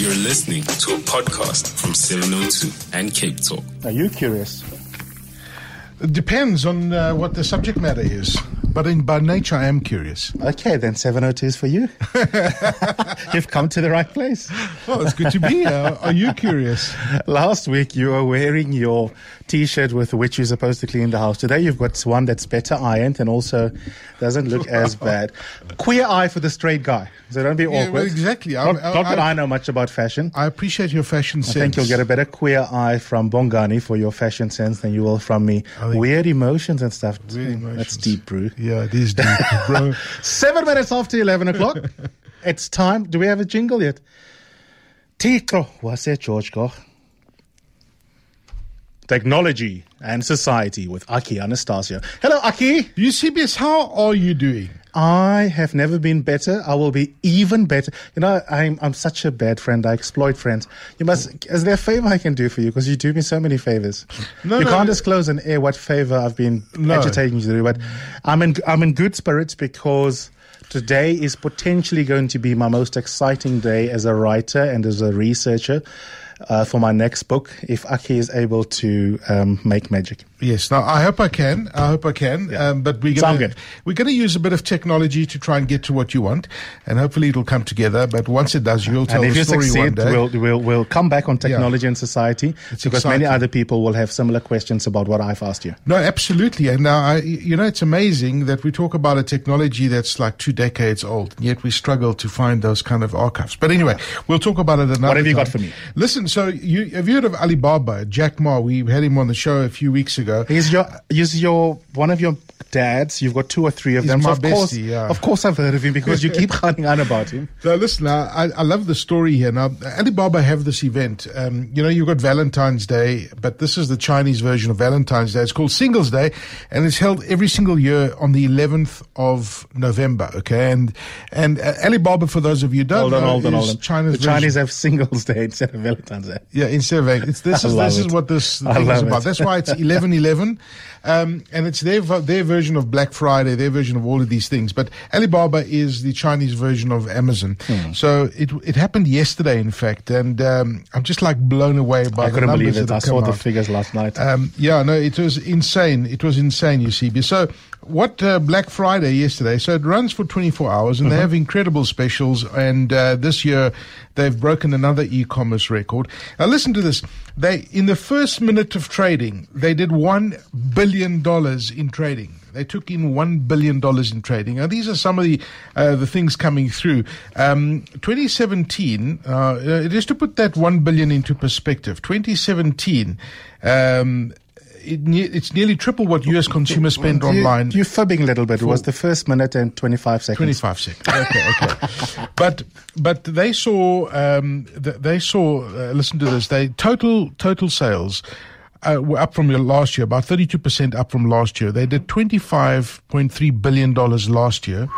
You're listening to a podcast from 702 and Cape Talk. Are you curious? It depends on uh, what the subject matter is. But in, by nature, I am curious. Okay, then 702 is for you. You've come to the right place. Well, it's good to be here. Are you curious? Last week, you were wearing your t shirt with which you're supposed to clean the house. Today, you've got one that's better ironed and also doesn't look as bad. Queer eye for the straight guy. So don't be Yeah, awkward. well, exactly. Not, I'm- not that I- I know much about fashion. I appreciate your fashion sense. I think you'll get a better queer eye from Bongani for your fashion sense than you will from me. I think- Weird emotions and stuff. Weird That's deep, brew. Yeah, it is deep, bro. Seven minutes after 11 o'clock. it's time. Do we have a jingle yet? Tiko, what's it, George? Technology and society with Aki Anastasiou. Hello, Aki. Eusebius, how are you doing? I have never been better. I will be even better. You know, I'm I'm such a bad friend. I exploit friends. You must. Is there a favor I can do for you? Because you do me so many favors. No, you no, can't no. disclose on air what favor I've been No. agitating you to do. But I'm in I'm in good spirits because today is potentially going to be my most exciting day as a writer and as a researcher. Uh, for my next book, if Aki is able to um, make magic. Yes. Now, I hope I can. I hope I can. Yeah. Um, but we're Sound going good. to we're going to use a bit of technology to try and get to what you want, and hopefully it'll come together. But once it does, you'll tell and if the you story one succeed, day. we'll, we'll, we'll come back on technology and society It's because many other people will have similar questions about what I've asked you. No, absolutely. And now, I, you know, it's amazing that we talk about a technology that's like two decades old, and yet we struggle to find those kind of archives. But anyway, we'll talk about it another What have you time. got for me? Listen, so you have you heard of Alibaba, Jack Ma? We had him on the show a few weeks ago. He's your, he's your, one of your dads. You've got two or three of He's them. my of course, yeah. of course I've heard of him because you keep running on about him. Now, listen, I, I love the story here. Now, Alibaba have this event. Um, you know, you've got Valentine's Day, but this is the Chinese version of Valentine's Day. It's called Singles Day, and it's held every single year on the 11th of November. Okay, and and uh, Alibaba, for those of you who don't Hold on, know, hold on, is hold on. China's the version- Chinese have Singles Day instead of Valentine's Day. Yeah, instead of. It's, this I is this is what this I thing is about. it. That's why it's eleven eleven, um, and it's their their version of Black Friday, their version of all of these things. But Alibaba is the Chinese version of Amazon. Hmm. So it it happened yesterday, in fact, and um, I'm just like blown away by I the couldn't numbers believe it. that I saw come the figures last night. Um, yeah, no, it was insane. It was insane, you see. So, what uh, Black Friday yesterday? So it runs for 24 hours, and they have incredible specials. And uh, this year, they've broken another e-commerce record. Now, listen to this. They in the first minute of trading, they did one billion dollars in trading. They took in one billion dollars in trading. Now, these are some of the uh, the things coming through. Um, 2017, uh, uh, just to put that one billion into perspective, 2017. Um, it, ne- it's nearly triple what U.S. consumers spend online. You, are fibbing a little bit. It was the first minute and 25 seconds. 25 seconds. Okay, okay. but but they saw um, they saw. Uh, listen to this. They total total sales. Uh, were up from last year, about 32% up from last year. They did $25.3 billion last year.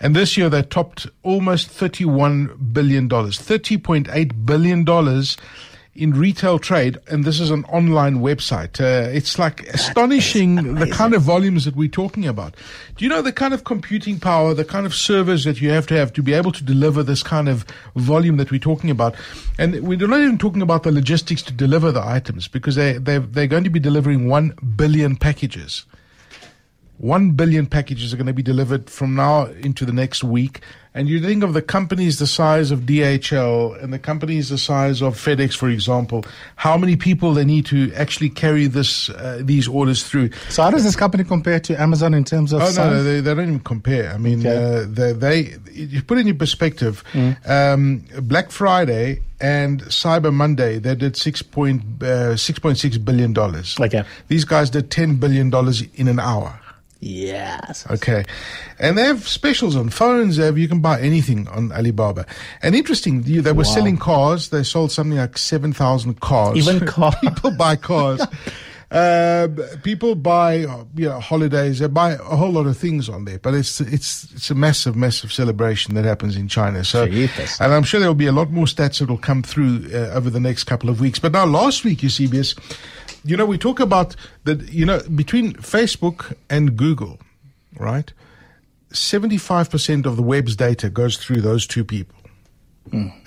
And this year they topped almost $31 billion. $30.8 billion in retail trade, and this is an online website. Uh, it's like astonishing the kind of volumes that we're talking about. Do you know the kind of computing power, the kind of servers that you have to have to be able to deliver this kind of volume that we're talking about? And we're not even talking about the logistics to deliver the items because they, they they're going to be delivering one billion packages. One billion packages are going to be delivered from now into the next week. And you think of the companies the size of DHL and the companies the size of FedEx, for example, how many people they need to actually carry this uh, these orders through. So how does this company compare to Amazon in terms of Oh size? no, no, they, they don't even compare. I mean, Okay. uh, they, they you put it in perspective. Um, Black Friday and Cyber Monday, they did six point uh, six point six billion dollars. Okay. these guys did ten billion dollars in an hour. Yes. Okay. And they have specials on phones. They have, you can buy anything on Alibaba. And interesting, they were Wow. selling cars. They sold something like 7,000 cars. Even cars. people buy cars. Uh, people buy uh, you know, holidays. They buy a whole lot of things on there, but it's it's it's a massive, massive celebration that happens in China. So, Jeepers. and I'm sure there will be a lot more stats that will come through uh, over the next couple of weeks. But now, last week, you see, BS, you know, we talk about that. You know, between Facebook and Google, right? Seventy-five percent of the web's data goes through those two people.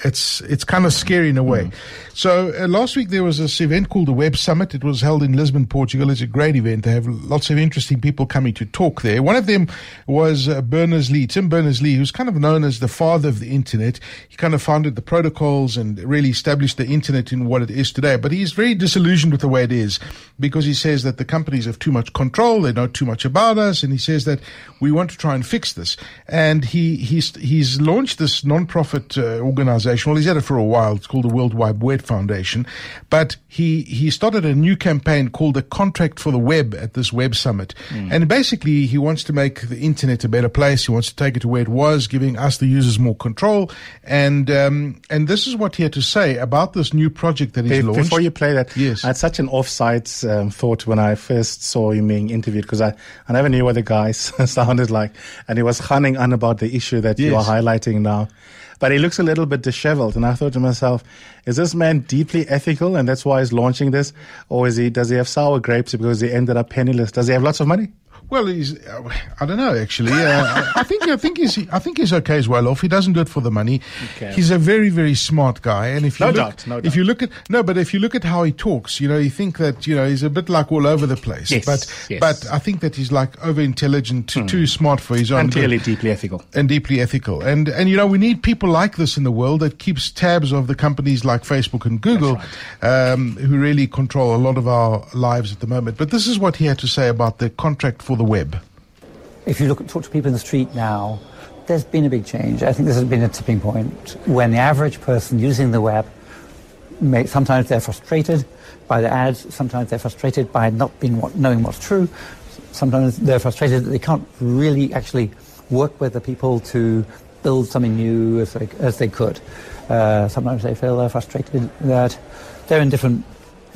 It's it's kind of scary in a way. So uh, last week there was this event called the Web Summit. It was held in Lisbon, Portugal. It's a great event. They have lots of interesting people coming to talk there. One of them was uh, Berners Lee, Tim Berners Lee, who's kind of known as the father of the internet. He kind of founded the protocols and really established the internet in what it is today. But he's very disillusioned with the way it is because he says that the companies have too much control. They know too much about us, and he says that we want to try and fix this. And he he's he's launched this non-profit uh, organization. Well, he's had it for a while. It's called the World Wide Web Foundation. But he, he started a new campaign called the Contract for the Web at this Web Summit. And basically, he wants to make the internet a better place. He wants to take it to where it was, giving us, the users, more control. And, um, and this is what he had to say about this new project that he's Be- launched. Before you play that, Yes. I had such an offside um, thought when I first saw him being interviewed because I, I never knew what the guy sounded like. And he was hunting on about the issue that you are highlighting now. But he looks a little bit disheveled. And I thought to myself, is this man deeply ethical and that's why he's launching this? Or is he, does he have sour grapes because he ended up penniless? Does he have lots of money? Well, he's. Uh, I don't know actually. Uh, I, think I think he's. I think he's okay as well off. He doesn't do it for the money. Okay. He's a very very smart guy, and if you No look, doubt, no if doubt. you look at no, but if you look at how he talks, you know, you think that you know he's a bit like all over the place. Yes, but yes. but I think that he's like over intelligent, too, too smart for his own And good deeply ethical. and deeply ethical. And and you know we need people like this in the world that keeps tabs of the companies like Facebook and Google, um, who really control a lot of our lives at the moment. But this is what he had to say about the contract for the web. if you look talk to people in the street now, there's been a big change. I think this has been a tipping point when the average person using the web, may, sometimes they're frustrated by the ads, sometimes they're frustrated by not being what, knowing what's true, sometimes they're frustrated that they can't really actually work with the people to build something new as they, as they could. Uh, sometimes they feel they're frustrated that they're in different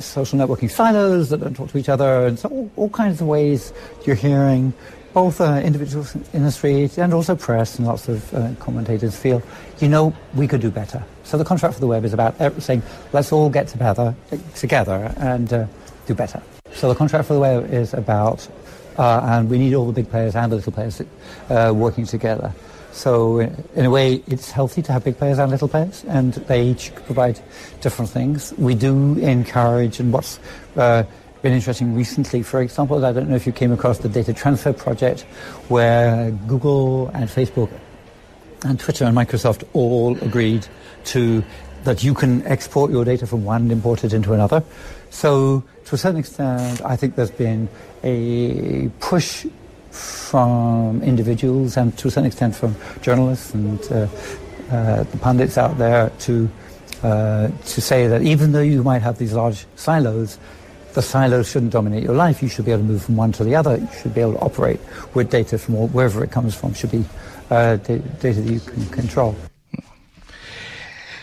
social networking silos that don't talk to each other, and so all, all kinds of ways you're hearing both uh, individuals in the street and also press and lots of uh, commentators feel, you know, we could do better. So the contract for the web is about saying, let's all get together, together and uh, do better. So the contract for the web is about, uh, and we need all the big players and the little players uh, working together. So in a way, it's healthy to have big players and little players, and they each provide different things. We do encourage, and what's uh, been interesting recently, for example, I don't know if you came across the data transfer project, where Google and Facebook and Twitter and Microsoft all agreed to that you can export your data from one and import it into another. So to a certain extent, I think there's been a push from individuals and to a certain extent from journalists and uh, uh, the pundits out there to uh, to say that even though you might have these large silos, the silos shouldn't dominate your life. You should be able to move from one to the other. You should be able to operate with data from all, wherever it comes from. Should be uh, data that you can control.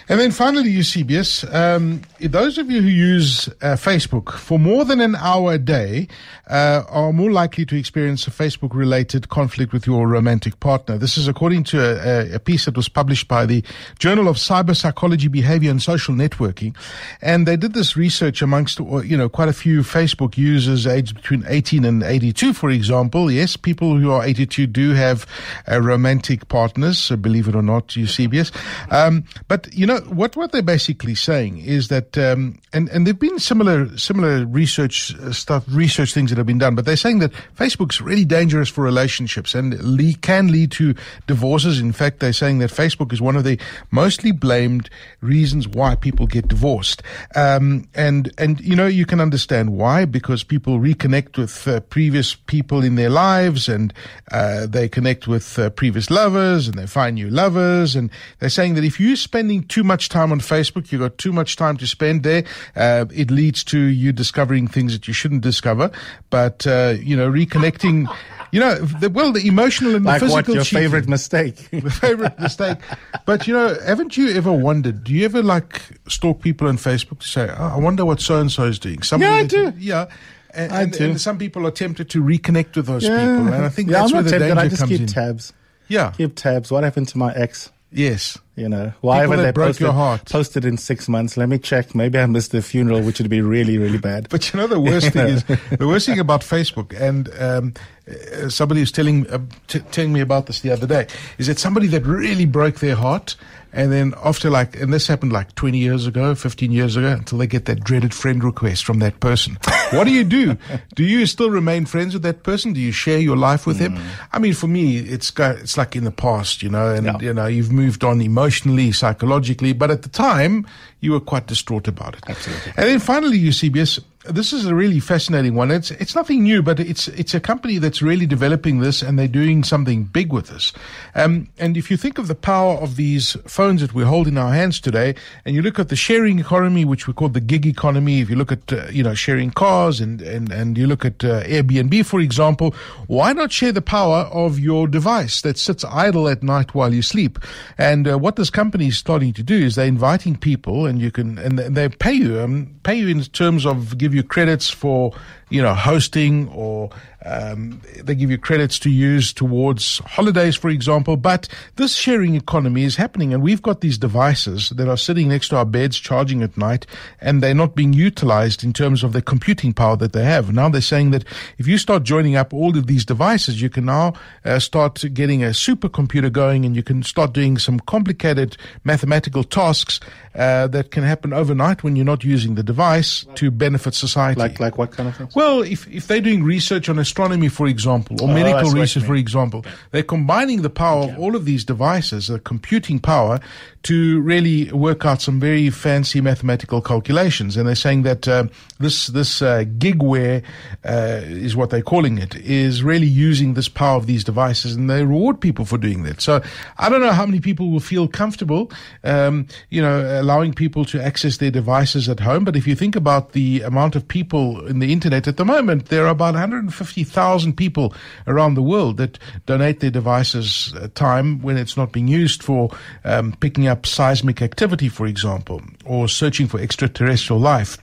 And then finally, Eusebius, um, those of you who use uh, Facebook for more than an hour a day uh, are more likely to experience a Facebook related conflict with your romantic partner. This is according to a, a, piece that was published by the Journal of Cyber Psychology, Behavior and Social Networking. And they did this research amongst, uh, you know, quite a few Facebook users aged between 18 and 82, for example. Yes, people who are 82 do have uh, romantic partners, uh, believe it or not, Eusebius. Um, but, you know, what, what they're basically saying is that, um, and, and there've been similar, similar research uh, stuff, research things that have been done, but they're saying that Facebook's really dangerous for relationships and lead, can lead to divorces. In fact, they're saying that Facebook is one of the mostly blamed reasons why people get divorced. Um, and, and, you know, you can understand why, because people reconnect with uh, previous people in their lives and, uh, they connect with uh, previous lovers and they find new lovers. And they're saying that if you're spending too much time on Facebook, you've got too much time to spend there, uh, it leads to you discovering things that you shouldn't discover. But, uh, you know, reconnecting, you know, the, well, the emotional and the Like physical what your cheating- favorite mistake? the favorite mistake. But you know, haven't you ever wondered? Do you ever like stalk people on Facebook to say, oh, "I wonder what so and so is doing"? Somebody Yeah, I do. Yeah. And, I and, do. and some people are tempted to reconnect with those people, and I think yeah, that's I'm where not the tempted. danger I just comes keep in. tabs. Yeah. Keep tabs. What happened to my ex? Yes. You know, whatever that they broke posted, your heart. posted in six months. Let me check. Maybe I missed the funeral, which would be really, really bad. But you know the worst thing is the worst thing about Facebook, and um, uh, somebody was telling uh, t- telling me about this the other day, is that somebody that really broke their heart And then after like, and this happened like 20 years ago, 15 years ago, until they get that dreaded friend request from that person. what do you do? do you still remain friends with that person? Do you share your life with him? Mm. I mean, for me, it's got, it's like in the past, you know, and Yeah. you know, you've moved on emotionally, psychologically, but at the time, you were quite distraught about it. Absolutely. And then finally, Eusebius, this is a really fascinating one. It's it's nothing new, but it's it's a company that's really developing this, and they're doing something big with this. Um, and if you think of the power of these phones that we hold in our hands today, and you look at the sharing economy, which we call the gig economy, if you look at uh, you know sharing cars, and and and you look at uh, Airbnb, for example, why not share the power of your device that sits idle at night while you sleep? And uh, what this company is starting to do is they're inviting people, and you can and they- pay you um, pay you in terms of give you credits for you know hosting or um, they give you credits to use towards holidays, for example. But this sharing economy is happening, and we've got these devices that are sitting next to our beds, charging at night, and they're not being utilized in terms of the computing power that they have. Now they're saying that if you start joining up all of these devices, you can now uh, start getting a supercomputer going, and you can start doing some complicated mathematical tasks uh, that can happen overnight when you're not using the device to benefit society. Like like what kind of things? Well, if, if they're doing research on astronomy, for example, or Oh, medical see what you research, for example, they're combining the power of all of these devices, the computing power, to really work out some very fancy mathematical calculations. And they're saying that uh, this this uh, gigware uh, is what they're calling it, is really using this power of these devices, and they reward people for doing that. So I don't know how many people will feel comfortable, um, you know, allowing people to access their devices at home. But if you think about the amount of people in the internet at the moment, there are about 150,000 people around the world that donate their devices uh, time when it's not being used for um, picking up seismic activity, for example, or searching for extraterrestrial life.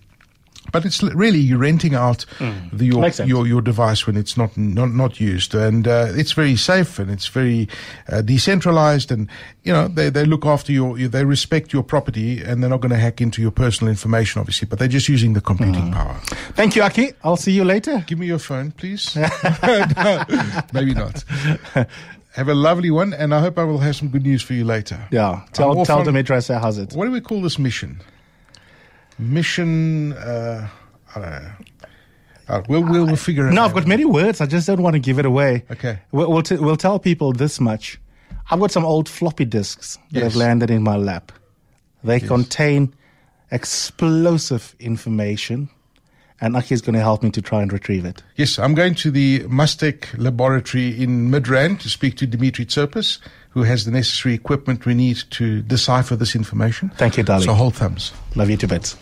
But it's really you're renting out the, your, your your device when it's not not, not used, and uh, it's very safe and it's very uh, decentralized, and you know they, they look after your you- they respect your property, and they're not going to hack into your personal information, obviously, but they're just using the computing power. Thank you, Aki. I'll see you later. Give me your phone, please. No, maybe not. Have a lovely one, and I hope I will have some good news for you later. Yeah. Tell tell Dimitri I say how's it. What do we call this mission? Mission. Uh, I don't know. Uh, we'll, we'll, we'll figure it No, out. No, I've got many words. I just don't want to give it away. Okay. We'll we'll, t- we'll tell people this much. I've got some old floppy disks that Yes. have landed in my lap. They contain explosive information, and Aki is going to help me to try and retrieve it. Yes, I'm going to the Mustek laboratory in Midrand to speak to Dimitri Tsirpas, who has the necessary equipment we need to decipher this information. Thank you, darling. So hold thumbs. Love you to bits.